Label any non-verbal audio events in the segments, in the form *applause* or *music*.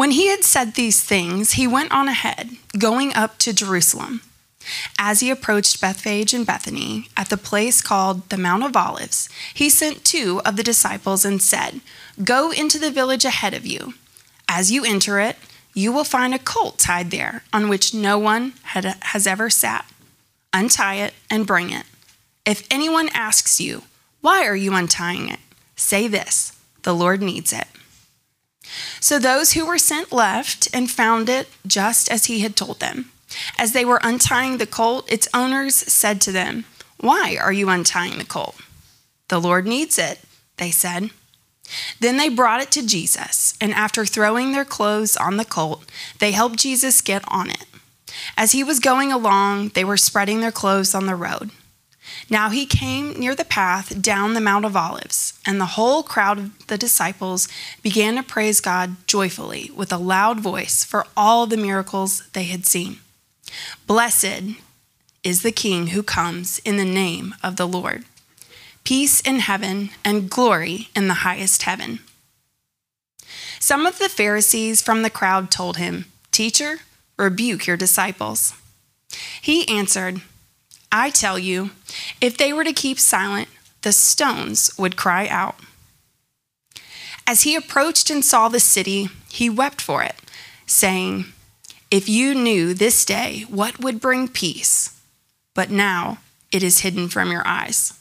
When he had said these things, he went on ahead, going up to Jerusalem. As he approached Bethphage and Bethany, at the place called the Mount of Olives, he sent two of the disciples and said, Go into the village ahead of you. As you enter it, you will find a colt tied there on which no one had, has ever sat. Untie it and bring it. If anyone asks you, Why are you untying it? say this The Lord needs it. So those who were sent left and found it just as he had told them. As they were untying the colt, its owners said to them, Why are you untying the colt? The Lord needs it, they said. Then they brought it to Jesus, and after throwing their clothes on the colt, they helped Jesus get on it. As he was going along, they were spreading their clothes on the road. Now he came near the path down the Mount of Olives, and the whole crowd of the disciples began to praise God joyfully with a loud voice for all the miracles they had seen. Blessed is the King who comes in the name of the Lord. Peace in heaven and glory in the highest heaven. Some of the Pharisees from the crowd told him, Teacher, rebuke your disciples. He answered, I tell you, if they were to keep silent, the stones would cry out. As he approached and saw the city, he wept for it, saying, If you knew this day what would bring peace, but now it is hidden from your eyes.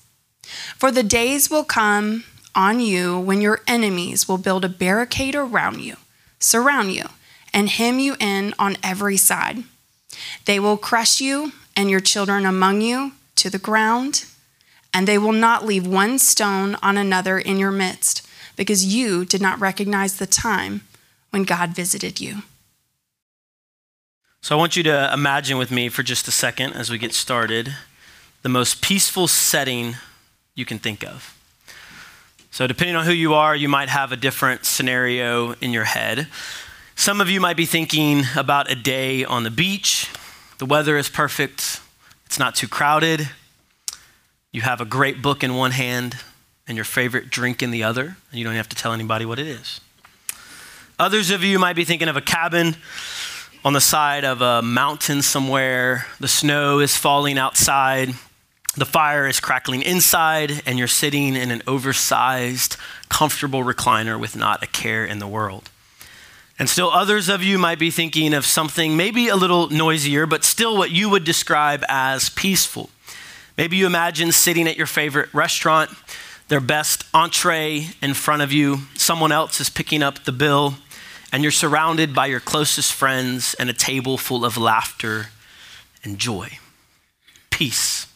For the days will come on you when your enemies will build a barricade around you, surround you, and hem you in on every side. They will crush you and your children among you to the ground, and they will not leave one stone on another in your midst, because you did not recognize the time when God visited you. So I want you to imagine with me for just a second as we get started the most peaceful setting you can think of. So, depending on who you are, you might have a different scenario in your head. Some of you might be thinking about a day on the beach the weather is perfect, it's not too crowded. You have a great book in one hand and your favorite drink in the other, and you don't have to tell anybody what it is. Others of you might be thinking of a cabin on the side of a mountain somewhere. The snow is falling outside. The fire is crackling inside, and you're sitting in an oversized, comfortable recliner with not a care in the world. And still, others of you might be thinking of something maybe a little noisier, but still what you would describe as peaceful. Maybe you imagine sitting at your favorite restaurant, their best entree in front of you, someone else is picking up the bill, and you're surrounded by your closest friends and a table full of laughter and joy. Peace.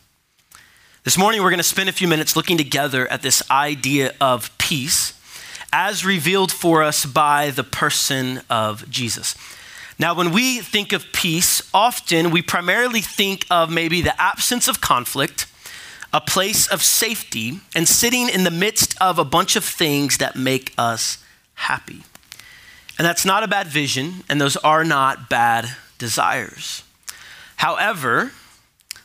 This morning, we're going to spend a few minutes looking together at this idea of peace as revealed for us by the person of Jesus. Now, when we think of peace, often we primarily think of maybe the absence of conflict, a place of safety, and sitting in the midst of a bunch of things that make us happy. And that's not a bad vision, and those are not bad desires. However,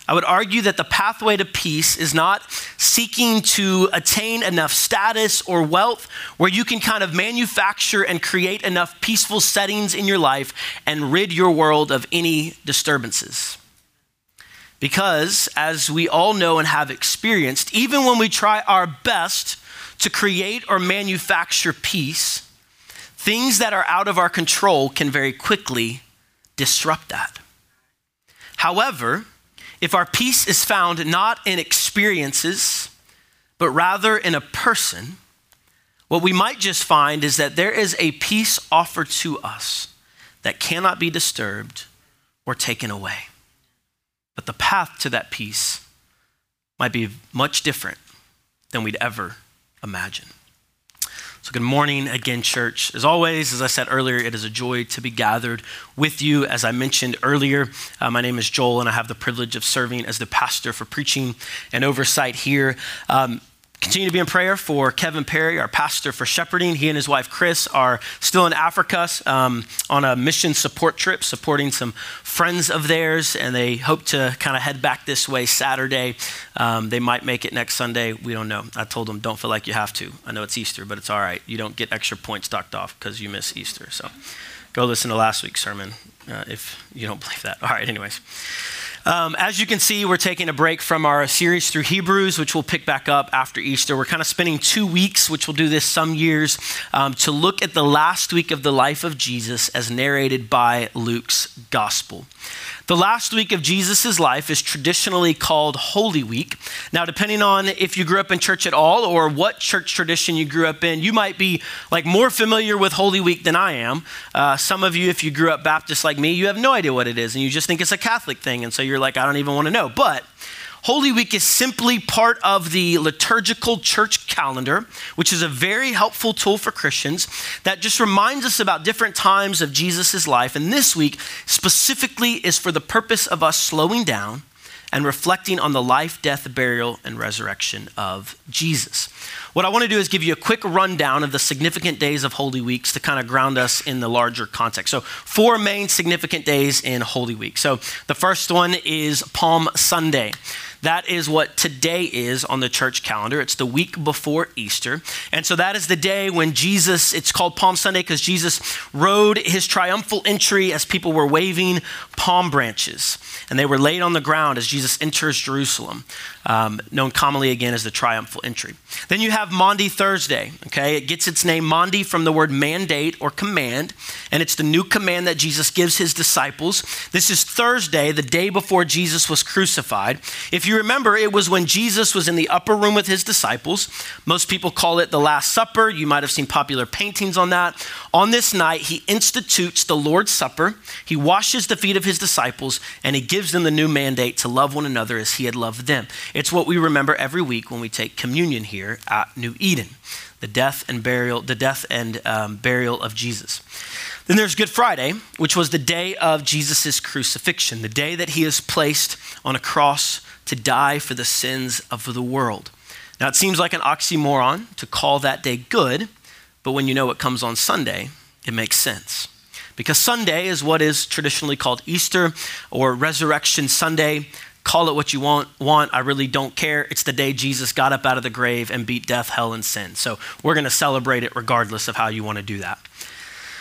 I would argue that the pathway to peace is not seeking to attain enough status or wealth where you can kind of manufacture and create enough peaceful settings in your life and rid your world of any disturbances. Because, as we all know and have experienced, even when we try our best to create or manufacture peace, things that are out of our control can very quickly disrupt that. However, if our peace is found not in experiences, but rather in a person, what we might just find is that there is a peace offered to us that cannot be disturbed or taken away. But the path to that peace might be much different than we'd ever imagine. So, good morning again, church. As always, as I said earlier, it is a joy to be gathered with you. As I mentioned earlier, uh, my name is Joel, and I have the privilege of serving as the pastor for preaching and oversight here. Um, Continue to be in prayer for Kevin Perry, our pastor for shepherding. He and his wife Chris are still in Africa um, on a mission support trip, supporting some friends of theirs, and they hope to kind of head back this way Saturday. Um, they might make it next Sunday. We don't know. I told them, don't feel like you have to. I know it's Easter, but it's all right. You don't get extra points docked off because you miss Easter. So go listen to last week's sermon uh, if you don't *laughs* believe that. All right, anyways. Um, as you can see, we're taking a break from our series through Hebrews, which we'll pick back up after Easter. We're kind of spending two weeks, which we'll do this some years, um, to look at the last week of the life of Jesus as narrated by Luke's gospel. The last week of Jesus' life is traditionally called Holy Week. Now, depending on if you grew up in church at all or what church tradition you grew up in, you might be like more familiar with Holy Week than I am. Uh, some of you, if you grew up Baptist like me, you have no idea what it is and you just think it's a Catholic thing. And so you're like, I don't even want to know. But Holy Week is simply part of the liturgical church calendar, which is a very helpful tool for Christians that just reminds us about different times of Jesus' life. And this week specifically is for the purpose of us slowing down and reflecting on the life, death, burial, and resurrection of Jesus. What I want to do is give you a quick rundown of the significant days of Holy Weeks to kind of ground us in the larger context. So, four main significant days in Holy Week. So, the first one is Palm Sunday. That is what today is on the church calendar. It's the week before Easter. And so that is the day when Jesus, it's called Palm Sunday because Jesus rode his triumphal entry as people were waving palm branches. And they were laid on the ground as Jesus enters Jerusalem, um, known commonly again as the triumphal entry. Then you have Maundy Thursday, okay? It gets its name Maundy from the word mandate or command, and it's the new command that Jesus gives his disciples. This is Thursday, the day before Jesus was crucified. If you remember, it was when Jesus was in the upper room with his disciples. Most people call it the Last Supper. You might have seen popular paintings on that. On this night, he institutes the Lord's Supper. He washes the feet of his disciples, and he gives them the new mandate to love one another as he had loved them. It's what we remember every week when we take communion here at New Eden the death and burial, the death and um, burial of Jesus. Then there's Good Friday, which was the day of Jesus' crucifixion, the day that he is placed on a cross to die for the sins of the world. Now, it seems like an oxymoron to call that day good, but when you know it comes on Sunday, it makes sense. Because Sunday is what is traditionally called Easter or Resurrection Sunday. Call it what you want, want. I really don't care. It's the day Jesus got up out of the grave and beat death, hell, and sin. So we're going to celebrate it regardless of how you want to do that.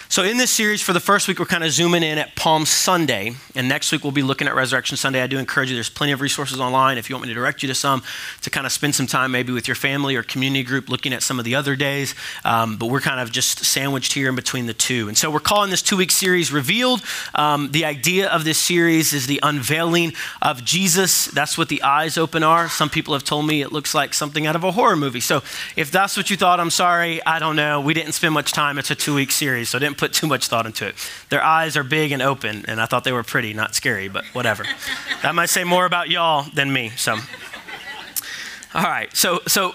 So, in this series, for the first week, we're kind of zooming in at Palm Sunday. And next week, we'll be looking at Resurrection Sunday. I do encourage you, there's plenty of resources online if you want me to direct you to some to kind of spend some time maybe with your family or community group looking at some of the other days. Um, but we're kind of just sandwiched here in between the two. And so, we're calling this two week series Revealed. Um, the idea of this series is the unveiling of Jesus. That's what the eyes open are. Some people have told me it looks like something out of a horror movie. So, if that's what you thought, I'm sorry. I don't know. We didn't spend much time. It's a two week series. So, I didn't put too much thought into it. Their eyes are big and open, and I thought they were pretty, not scary, but whatever. *laughs* that might say more about y'all than me. So, all right. So, so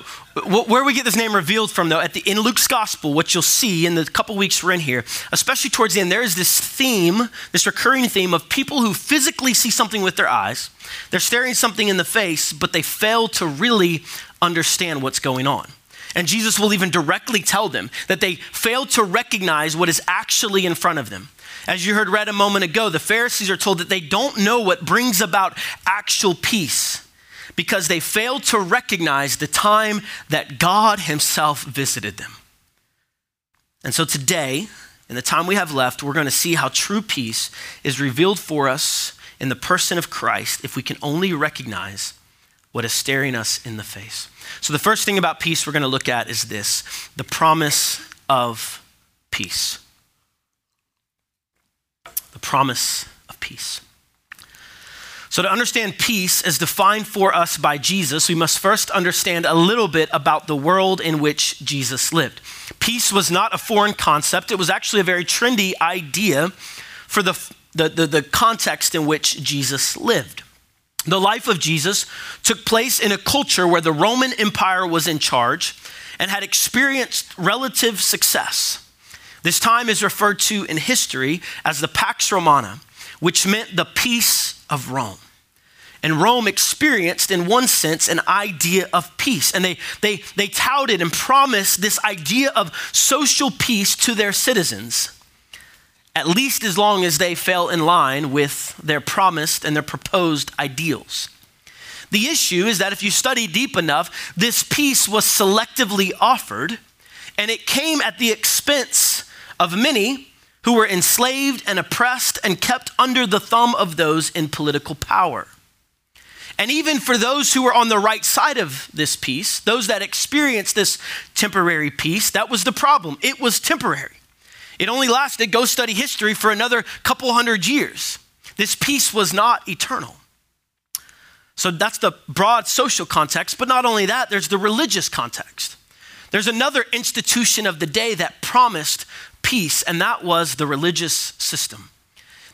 where we get this name revealed from, though, at the in Luke's gospel, what you'll see in the couple weeks we're in here, especially towards the end, there is this theme, this recurring theme of people who physically see something with their eyes. They're staring something in the face, but they fail to really understand what's going on. And Jesus will even directly tell them that they fail to recognize what is actually in front of them. As you heard read a moment ago, the Pharisees are told that they don't know what brings about actual peace because they failed to recognize the time that God Himself visited them. And so today, in the time we have left, we're going to see how true peace is revealed for us in the person of Christ if we can only recognize what is staring us in the face. So, the first thing about peace we're going to look at is this the promise of peace. The promise of peace. So, to understand peace as defined for us by Jesus, we must first understand a little bit about the world in which Jesus lived. Peace was not a foreign concept, it was actually a very trendy idea for the, the, the, the context in which Jesus lived. The life of Jesus took place in a culture where the Roman Empire was in charge and had experienced relative success. This time is referred to in history as the Pax Romana, which meant the peace of Rome. And Rome experienced, in one sense, an idea of peace. And they, they, they touted and promised this idea of social peace to their citizens at least as long as they fell in line with their promised and their proposed ideals. The issue is that if you study deep enough, this peace was selectively offered, and it came at the expense of many who were enslaved and oppressed and kept under the thumb of those in political power. And even for those who were on the right side of this peace, those that experienced this temporary peace, that was the problem. It was temporary. It only lasted, go study history, for another couple hundred years. This peace was not eternal. So that's the broad social context, but not only that, there's the religious context. There's another institution of the day that promised peace, and that was the religious system.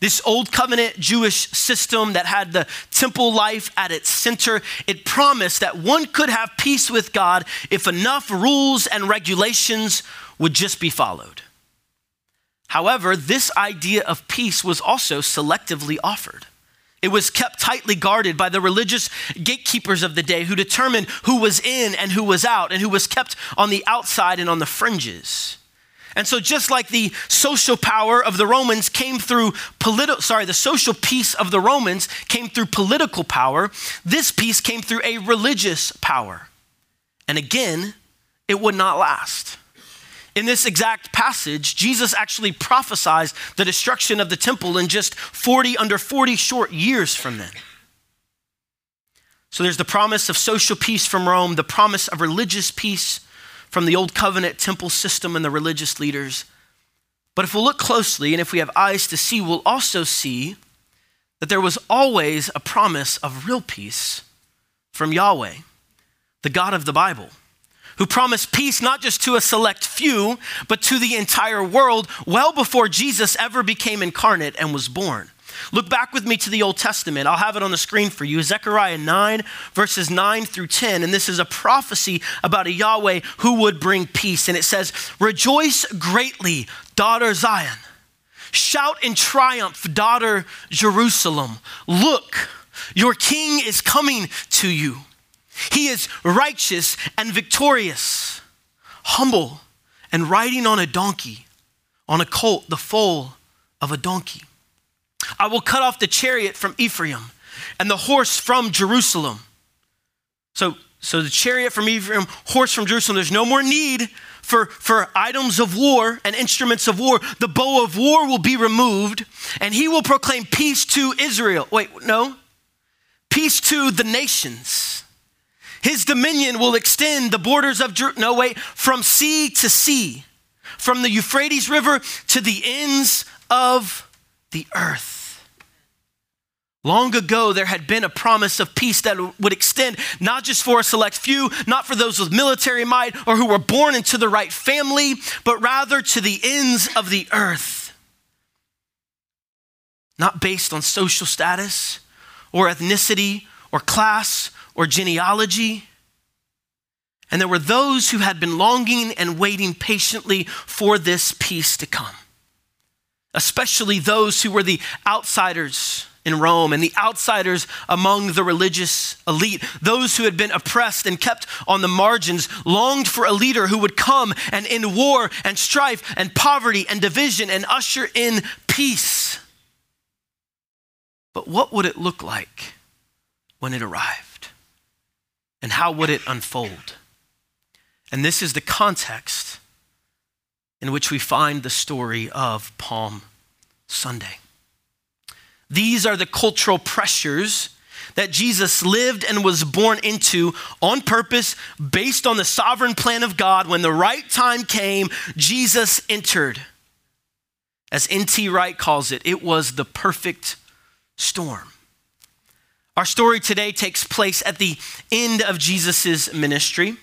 This old covenant Jewish system that had the temple life at its center, it promised that one could have peace with God if enough rules and regulations would just be followed. However, this idea of peace was also selectively offered. It was kept tightly guarded by the religious gatekeepers of the day who determined who was in and who was out and who was kept on the outside and on the fringes. And so just like the social power of the Romans came through political sorry, the social peace of the Romans came through political power, this peace came through a religious power. And again, it would not last. In this exact passage, Jesus actually prophesies the destruction of the temple in just 40 under 40 short years from then. So there's the promise of social peace from Rome, the promise of religious peace from the old covenant temple system and the religious leaders. But if we'll look closely and if we have eyes to see, we'll also see that there was always a promise of real peace from Yahweh, the God of the Bible who promised peace not just to a select few, but to the entire world well before Jesus ever became incarnate and was born. Look back with me to the Old Testament. I'll have it on the screen for you. Zechariah 9, verses 9 through 10. And this is a prophecy about a Yahweh who would bring peace. And it says, Rejoice greatly, daughter Zion. Shout in triumph, daughter Jerusalem. Look, your king is coming to you. He is righteous and victorious, humble and riding on a donkey, on a colt, the foal of a donkey. I will cut off the chariot from Ephraim and the horse from Jerusalem. So, so the chariot from Ephraim, horse from Jerusalem, there's no more need for, for items of war and instruments of war. The bow of war will be removed, and he will proclaim peace to Israel. Wait, no. Peace to the nations. His dominion will extend the borders of Jer- no wait from sea to sea, from the Euphrates River to the ends of the earth. Long ago, there had been a promise of peace that would extend not just for a select few, not for those with military might or who were born into the right family, but rather to the ends of the earth. Not based on social status or ethnicity or class or genealogy. And there were those who had been longing and waiting patiently for this peace to come, especially those who were the outsiders in Rome and the outsiders among the religious elite. Those who had been oppressed and kept on the margins longed for a leader who would come and end war and strife and poverty and division and usher in peace. But what would it look like when it arrived? And how would it unfold? And this is the context in which we find the story of Palm Sunday. These are the cultural pressures that Jesus lived and was born into on purpose, based on the sovereign plan of God. When the right time came, Jesus entered. As N.T. Wright calls it, it was the perfect storm. Our story today takes place at the end of Jesus' ministry.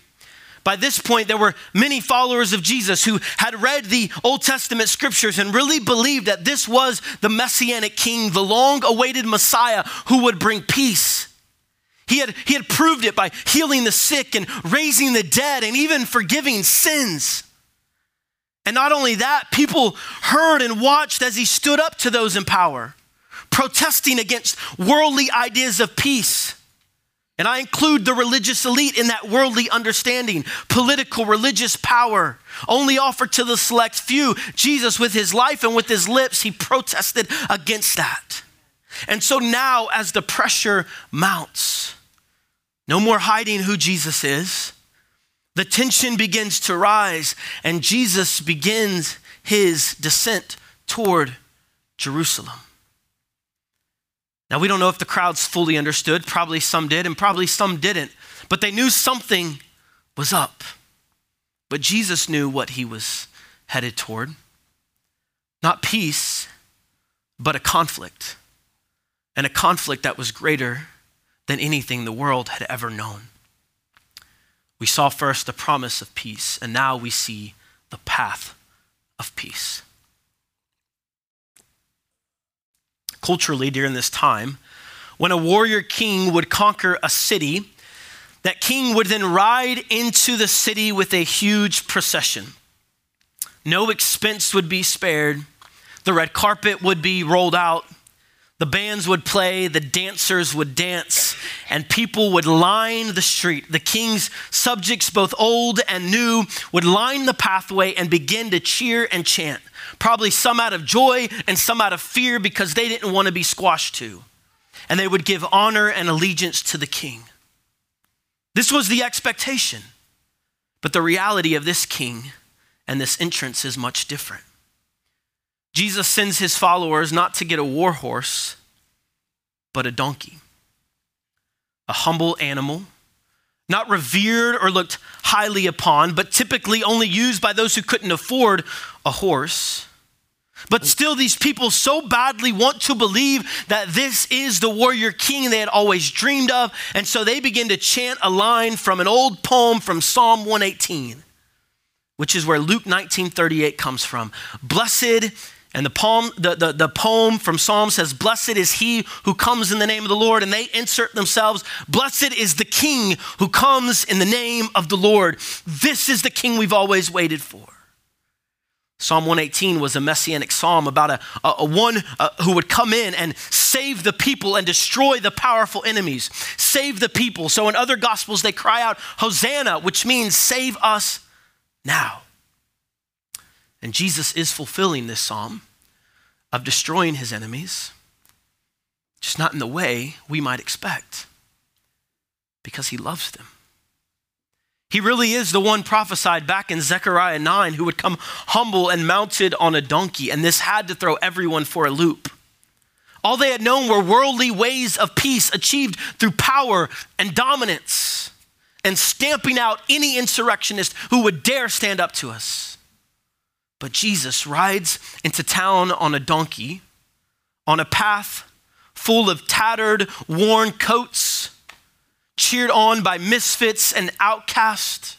By this point, there were many followers of Jesus who had read the Old Testament scriptures and really believed that this was the messianic king, the long awaited Messiah who would bring peace. He had, he had proved it by healing the sick and raising the dead and even forgiving sins. And not only that, people heard and watched as he stood up to those in power protesting against worldly ideas of peace. And I include the religious elite in that worldly understanding, political, religious power, only offered to the select few. Jesus, with his life and with his lips, he protested against that. And so now, as the pressure mounts, no more hiding who Jesus is. The tension begins to rise, and Jesus begins his descent toward Jerusalem. Now, we don't know if the crowds fully understood. Probably some did, and probably some didn't. But they knew something was up. But Jesus knew what he was headed toward not peace, but a conflict. And a conflict that was greater than anything the world had ever known. We saw first the promise of peace, and now we see the path of peace. Culturally, during this time, when a warrior king would conquer a city, that king would then ride into the city with a huge procession. No expense would be spared. The red carpet would be rolled out. The bands would play, the dancers would dance, and people would line the street. The king's subjects, both old and new, would line the pathway and begin to cheer and chant. Probably some out of joy and some out of fear because they didn't want to be squashed too. And they would give honor and allegiance to the king. This was the expectation. But the reality of this king and this entrance is much different. Jesus sends his followers not to get a war horse, but a donkey, a humble animal, not revered or looked highly upon, but typically only used by those who couldn't afford a horse. But still, these people so badly want to believe that this is the warrior king they had always dreamed of. And so they begin to chant a line from an old poem from Psalm 118, which is where Luke 19:38 comes from. Blessed and the poem, the, the, the poem from Psalm says, Blessed is he who comes in the name of the Lord. And they insert themselves, Blessed is the king who comes in the name of the Lord. This is the king we've always waited for. Psalm 118 was a messianic psalm about a, a, a one uh, who would come in and save the people and destroy the powerful enemies. Save the people. So in other gospels, they cry out, Hosanna, which means save us now. And Jesus is fulfilling this psalm of destroying his enemies, just not in the way we might expect, because he loves them. He really is the one prophesied back in Zechariah 9 who would come humble and mounted on a donkey, and this had to throw everyone for a loop. All they had known were worldly ways of peace achieved through power and dominance and stamping out any insurrectionist who would dare stand up to us. But Jesus rides into town on a donkey, on a path full of tattered, worn coats, cheered on by misfits and outcasts.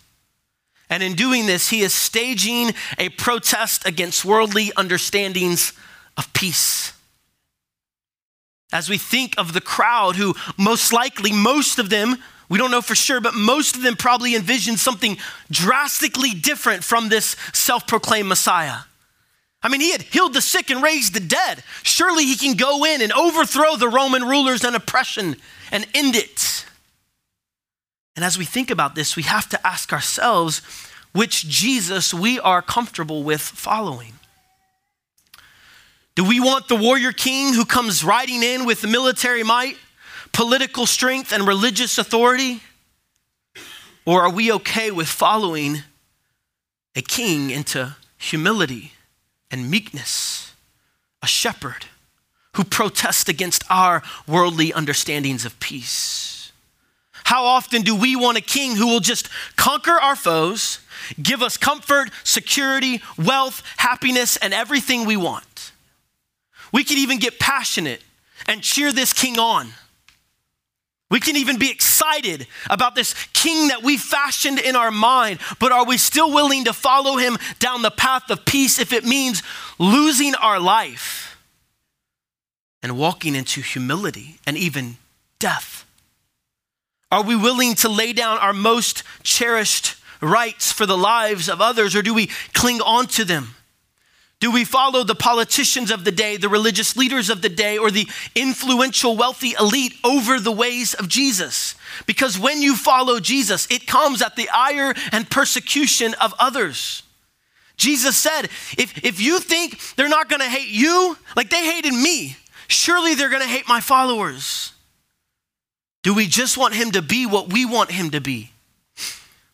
And in doing this, he is staging a protest against worldly understandings of peace. As we think of the crowd, who most likely, most of them, we don't know for sure, but most of them probably envisioned something drastically different from this self proclaimed Messiah. I mean, he had healed the sick and raised the dead. Surely he can go in and overthrow the Roman rulers and oppression and end it. And as we think about this, we have to ask ourselves which Jesus we are comfortable with following. Do we want the warrior king who comes riding in with military might? Political strength and religious authority? Or are we okay with following a king into humility and meekness, a shepherd who protests against our worldly understandings of peace? How often do we want a king who will just conquer our foes, give us comfort, security, wealth, happiness, and everything we want? We can even get passionate and cheer this king on. We can even be excited about this king that we fashioned in our mind, but are we still willing to follow him down the path of peace if it means losing our life and walking into humility and even death? Are we willing to lay down our most cherished rights for the lives of others, or do we cling on to them? Do we follow the politicians of the day, the religious leaders of the day, or the influential, wealthy elite over the ways of Jesus? Because when you follow Jesus, it comes at the ire and persecution of others. Jesus said, if, if you think they're not gonna hate you like they hated me, surely they're gonna hate my followers. Do we just want him to be what we want him to be?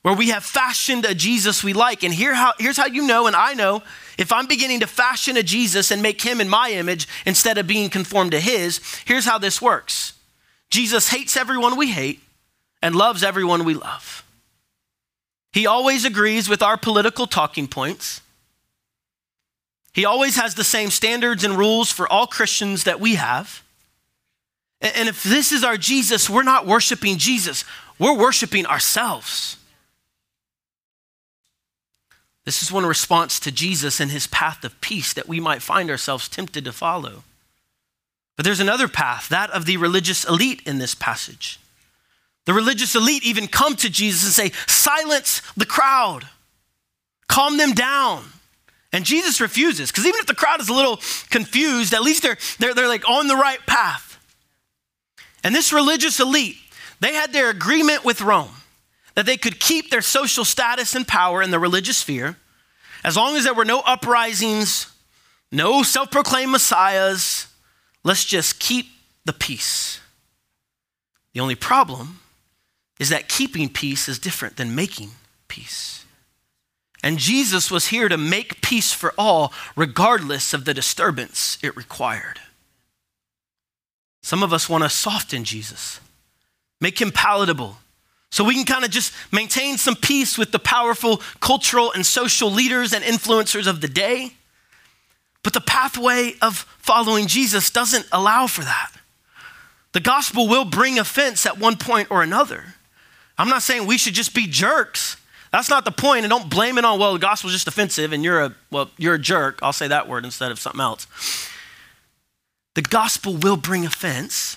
Where we have fashioned a Jesus we like. And here how, here's how you know, and I know, if I'm beginning to fashion a Jesus and make him in my image instead of being conformed to his, here's how this works Jesus hates everyone we hate and loves everyone we love. He always agrees with our political talking points. He always has the same standards and rules for all Christians that we have. And if this is our Jesus, we're not worshiping Jesus, we're worshiping ourselves. This is one response to Jesus and his path of peace that we might find ourselves tempted to follow. But there's another path, that of the religious elite in this passage. The religious elite even come to Jesus and say, Silence the crowd, calm them down. And Jesus refuses, because even if the crowd is a little confused, at least they're, they're, they're like on the right path. And this religious elite, they had their agreement with Rome that they could keep their social status and power in the religious sphere as long as there were no uprisings, no self proclaimed messiahs. Let's just keep the peace. The only problem is that keeping peace is different than making peace. And Jesus was here to make peace for all, regardless of the disturbance it required. Some of us want to soften Jesus, make him palatable, so we can kind of just maintain some peace with the powerful cultural and social leaders and influencers of the day. But the pathway of following Jesus doesn't allow for that. The gospel will bring offense at one point or another. I'm not saying we should just be jerks. That's not the point. And don't blame it on, well, the gospel's just offensive and you're a, well, you're a jerk. I'll say that word instead of something else. The gospel will bring offense.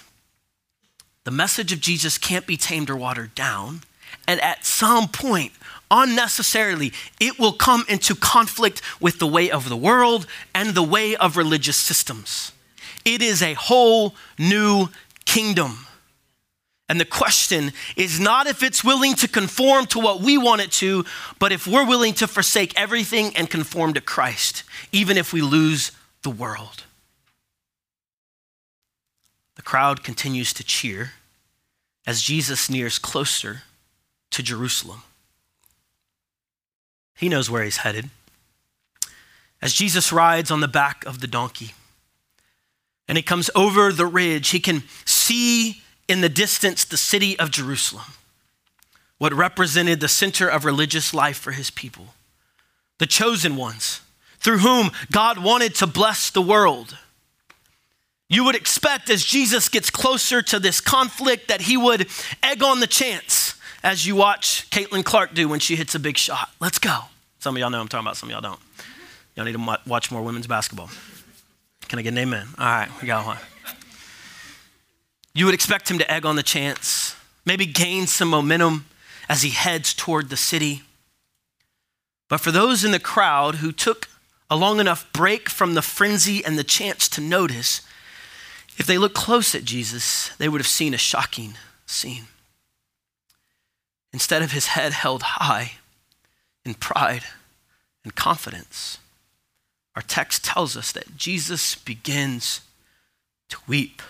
The message of Jesus can't be tamed or watered down. And at some point, unnecessarily, it will come into conflict with the way of the world and the way of religious systems. It is a whole new kingdom. And the question is not if it's willing to conform to what we want it to, but if we're willing to forsake everything and conform to Christ, even if we lose the world. Crowd continues to cheer as Jesus nears closer to Jerusalem. He knows where he's headed. As Jesus rides on the back of the donkey and he comes over the ridge, he can see in the distance the city of Jerusalem, what represented the center of religious life for his people, the chosen ones through whom God wanted to bless the world. You would expect as Jesus gets closer to this conflict that he would egg on the chants as you watch Caitlin Clark do when she hits a big shot. Let's go. Some of y'all know I'm talking about, some of y'all don't. Y'all need to watch more women's basketball. Can I get an amen? All right, we got one. You would expect him to egg on the chants, maybe gain some momentum as he heads toward the city. But for those in the crowd who took a long enough break from the frenzy and the chants to notice, if they looked close at Jesus, they would have seen a shocking scene. Instead of his head held high in pride and confidence, our text tells us that Jesus begins to weep.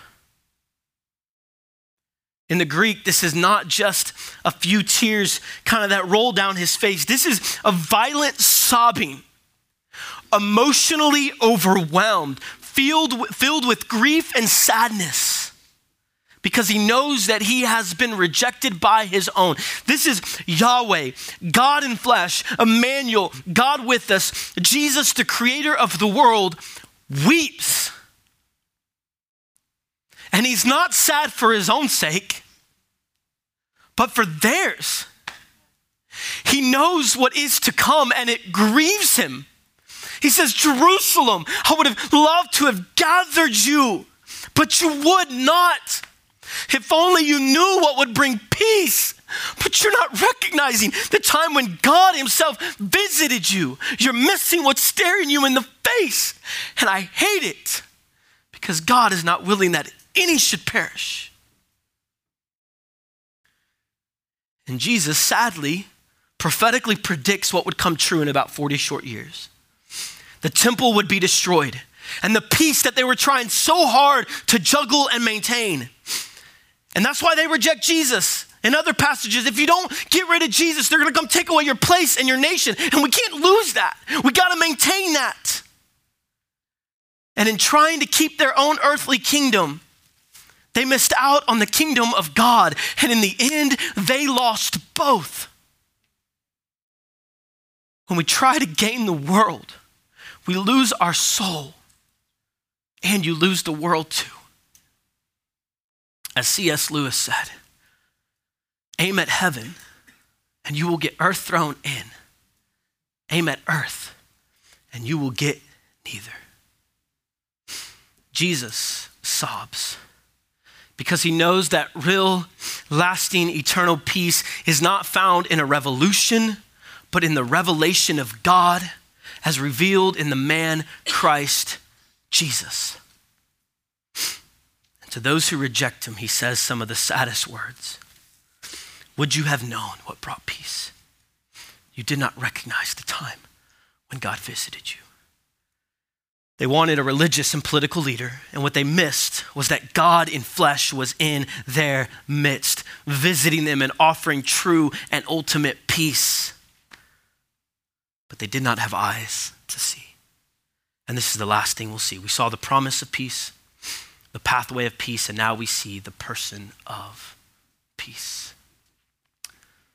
In the Greek, this is not just a few tears kind of that roll down his face. This is a violent sobbing, emotionally overwhelmed, filled, filled with grief and sadness because he knows that he has been rejected by his own. This is Yahweh, God in flesh, Emmanuel, God with us, Jesus, the creator of the world, weeps. And he's not sad for his own sake, but for theirs. He knows what is to come and it grieves him he says, Jerusalem, I would have loved to have gathered you, but you would not. If only you knew what would bring peace. But you're not recognizing the time when God Himself visited you. You're missing what's staring you in the face. And I hate it because God is not willing that any should perish. And Jesus, sadly, prophetically predicts what would come true in about 40 short years the temple would be destroyed and the peace that they were trying so hard to juggle and maintain. And that's why they reject Jesus. In other passages, if you don't get rid of Jesus, they're going to come take away your place and your nation. And we can't lose that. We got to maintain that. And in trying to keep their own earthly kingdom, they missed out on the kingdom of God. And in the end, they lost both. When we try to gain the world, we lose our soul, and you lose the world too. As C.S. Lewis said, aim at heaven, and you will get earth thrown in. Aim at earth, and you will get neither. Jesus sobs because he knows that real, lasting, eternal peace is not found in a revolution, but in the revelation of God as revealed in the man Christ Jesus. And to those who reject him, he says some of the saddest words Would you have known what brought peace? You did not recognize the time when God visited you. They wanted a religious and political leader, and what they missed was that God in flesh was in their midst, visiting them and offering true and ultimate peace. But they did not have eyes to see. And this is the last thing we'll see. We saw the promise of peace, the pathway of peace, and now we see the person of peace.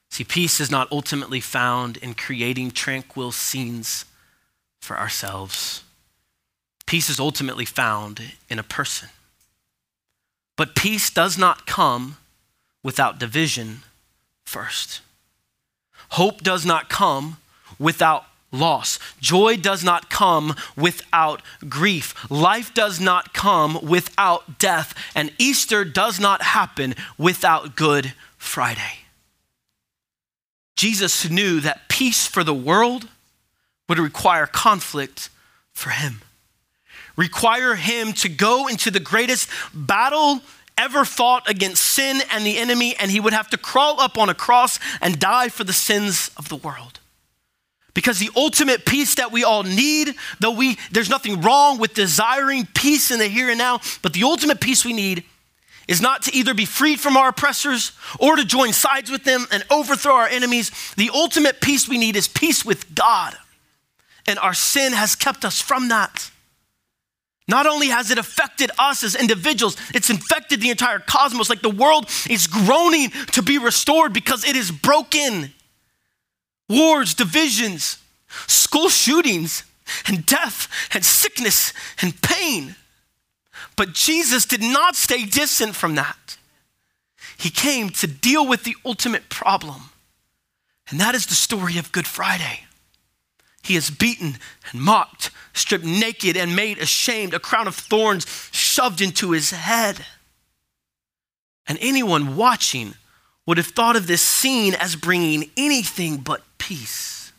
See, peace is not ultimately found in creating tranquil scenes for ourselves Peace is ultimately found in a person. But peace does not come without division first. Hope does not come without loss. Joy does not come without grief. Life does not come without death. And Easter does not happen without Good Friday. Jesus knew that peace for the world would require conflict for him require him to go into the greatest battle ever fought against sin and the enemy, and he would have to crawl up on a cross and die for the sins of the world. Because the ultimate peace that we all need, though we there's nothing wrong with desiring peace in the here and now, but the ultimate peace we need is not to either be freed from our oppressors or to join sides with them and overthrow our enemies. The ultimate peace we need is peace with God. And our sin has kept us from that. Not only has it affected us as individuals, it's infected the entire cosmos. Like the world is groaning to be restored because it is broken. Wars, divisions, school shootings, and death, and sickness, and pain. But Jesus did not stay distant from that. He came to deal with the ultimate problem, and that is the story of Good Friday. He is beaten and mocked, stripped naked and made ashamed, a crown of thorns shoved into his head. And anyone watching would have thought of this scene as bringing anything but peace.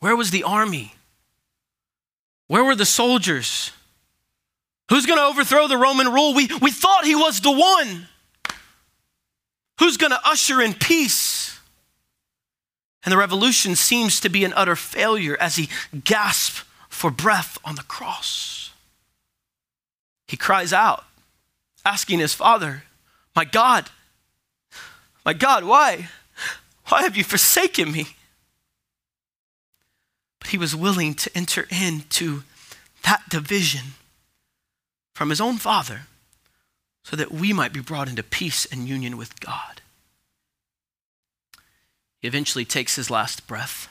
Where was the army? Where were the soldiers? Who's going to overthrow the Roman rule? We, we thought he was the one. Who's going to usher in peace? And the revolution seems to be an utter failure as he gasps for breath on the cross. He cries out, asking his father, My God, my God, why? Why have you forsaken me? But he was willing to enter into that division from his own father so that we might be brought into peace and union with God. He eventually takes his last breath,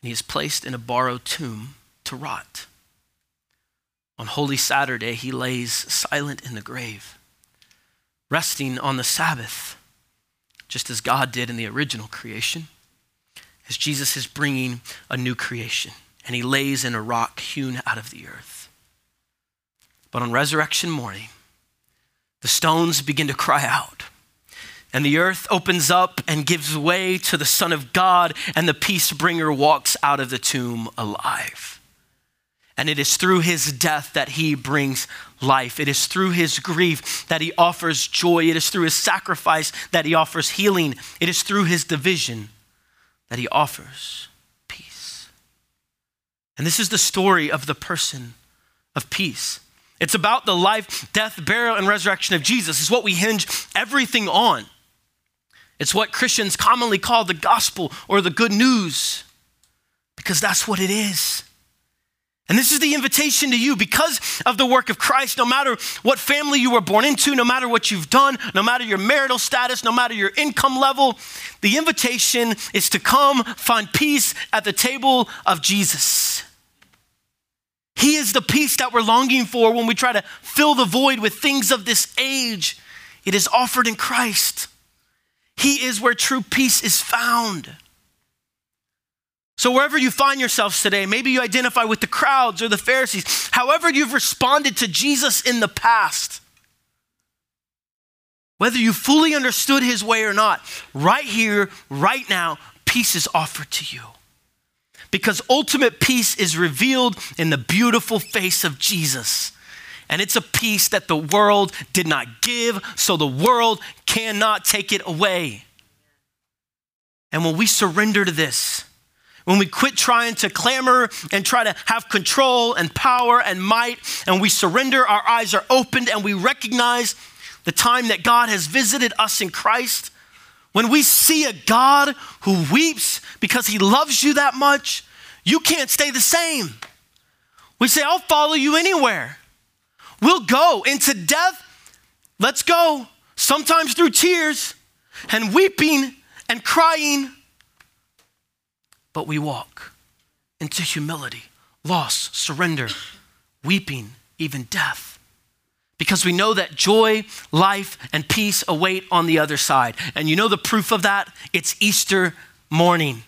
and he is placed in a borrowed tomb to rot. On Holy Saturday, he lays silent in the grave, resting on the Sabbath, just as God did in the original creation, as Jesus is bringing a new creation, and he lays in a rock hewn out of the earth. But on resurrection morning, the stones begin to cry out and the earth opens up and gives way to the Son of God, and the peace bringer walks out of the tomb alive. And it is through his death that he brings life. It is through his grief that he offers joy. It is through his sacrifice that he offers healing. It is through his division that he offers peace. And this is the story of the person of peace. It's about the life, death, burial, and resurrection of Jesus. It's what we hinge everything on. It's what Christians commonly call the gospel or the good news, because that's what it is. And this is the invitation to you because of the work of Christ, no matter what family you were born into, no matter what you've done, no matter your marital status, no matter your income level, the invitation is to come find peace at the table of Jesus. He is the peace that we're longing for when we try to fill the void with things of this age. It is offered in Christ. He is where true peace is found. So, wherever you find yourselves today, maybe you identify with the crowds or the Pharisees, however, you've responded to Jesus in the past, whether you fully understood his way or not, right here, right now, peace is offered to you. Because ultimate peace is revealed in the beautiful face of Jesus. And it's a peace that the world did not give, so the world cannot take it away. And when we surrender to this, when we quit trying to clamor and try to have control and power and might, and we surrender, our eyes are opened, and we recognize the time that God has visited us in Christ. When we see a God who weeps because he loves you that much, you can't stay the same. We say, I'll follow you anywhere. We'll go into death. Let's go. Sometimes through tears and weeping and crying but we walk into humility, loss, surrender, weeping, even death. Because we know that joy, life, and peace await on the other side. And you know the proof of that? It's Easter morning.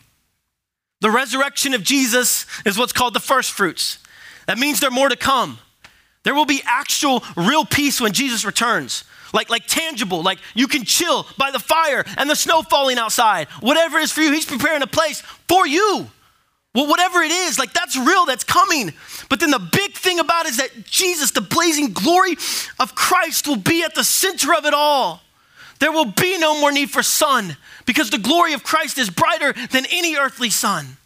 The resurrection of Jesus is what's called the first fruits. That means there's more to come. There will be actual, real peace when Jesus returns like, like tangible, like you can chill by the fire and the snow falling outside. Whatever is for you, He's preparing a place for you. Well, whatever it is, like that's real, that's coming. But then the big thing about it is that Jesus, the blazing glory of Christ, will be at the center of it all. There will be no more need for sun because the glory of Christ is brighter than any earthly sun.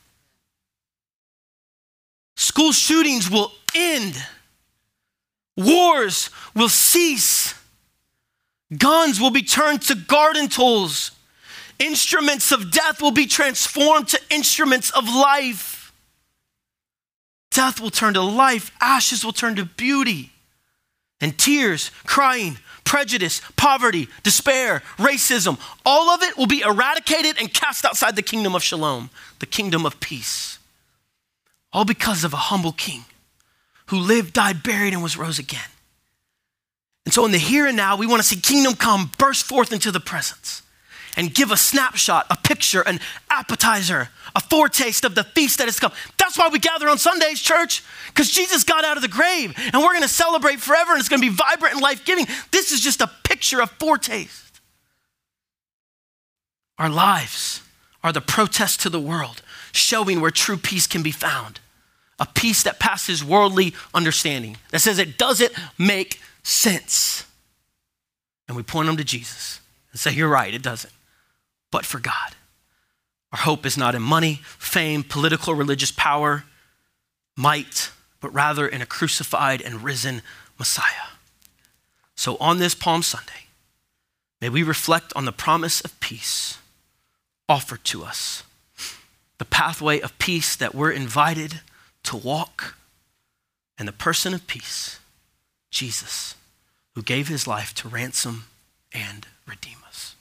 School shootings will end, wars will cease. Guns will be turned to garden tools. Instruments of death will be transformed to instruments of life. Death will turn to life, ashes will turn to beauty. And tears, crying, prejudice, poverty, despair, racism, all of it will be eradicated and cast outside the kingdom of shalom, the kingdom of peace. All because of a humble king who lived, died, buried, and was rose again. And so, in the here and now, we want to see kingdom come burst forth into the presence and give a snapshot, a picture, an appetizer, a foretaste of the feast that has come. That's why we gather on Sundays, church, because Jesus got out of the grave and we're going to celebrate forever and it's going to be vibrant and life giving. This is just a picture, a foretaste. Our lives are the protest to the world, showing where true peace can be found. A peace that passes worldly understanding, that says it doesn't make sense. And we point them to Jesus and say, You're right, it doesn't. But for God. Our hope is not in money, fame, political, religious power, might, but rather in a crucified and risen Messiah. So on this Palm Sunday, may we reflect on the promise of peace offered to us, the pathway of peace that we're invited to walk, and the person of peace Jesus, who gave his life to ransom and redeem us.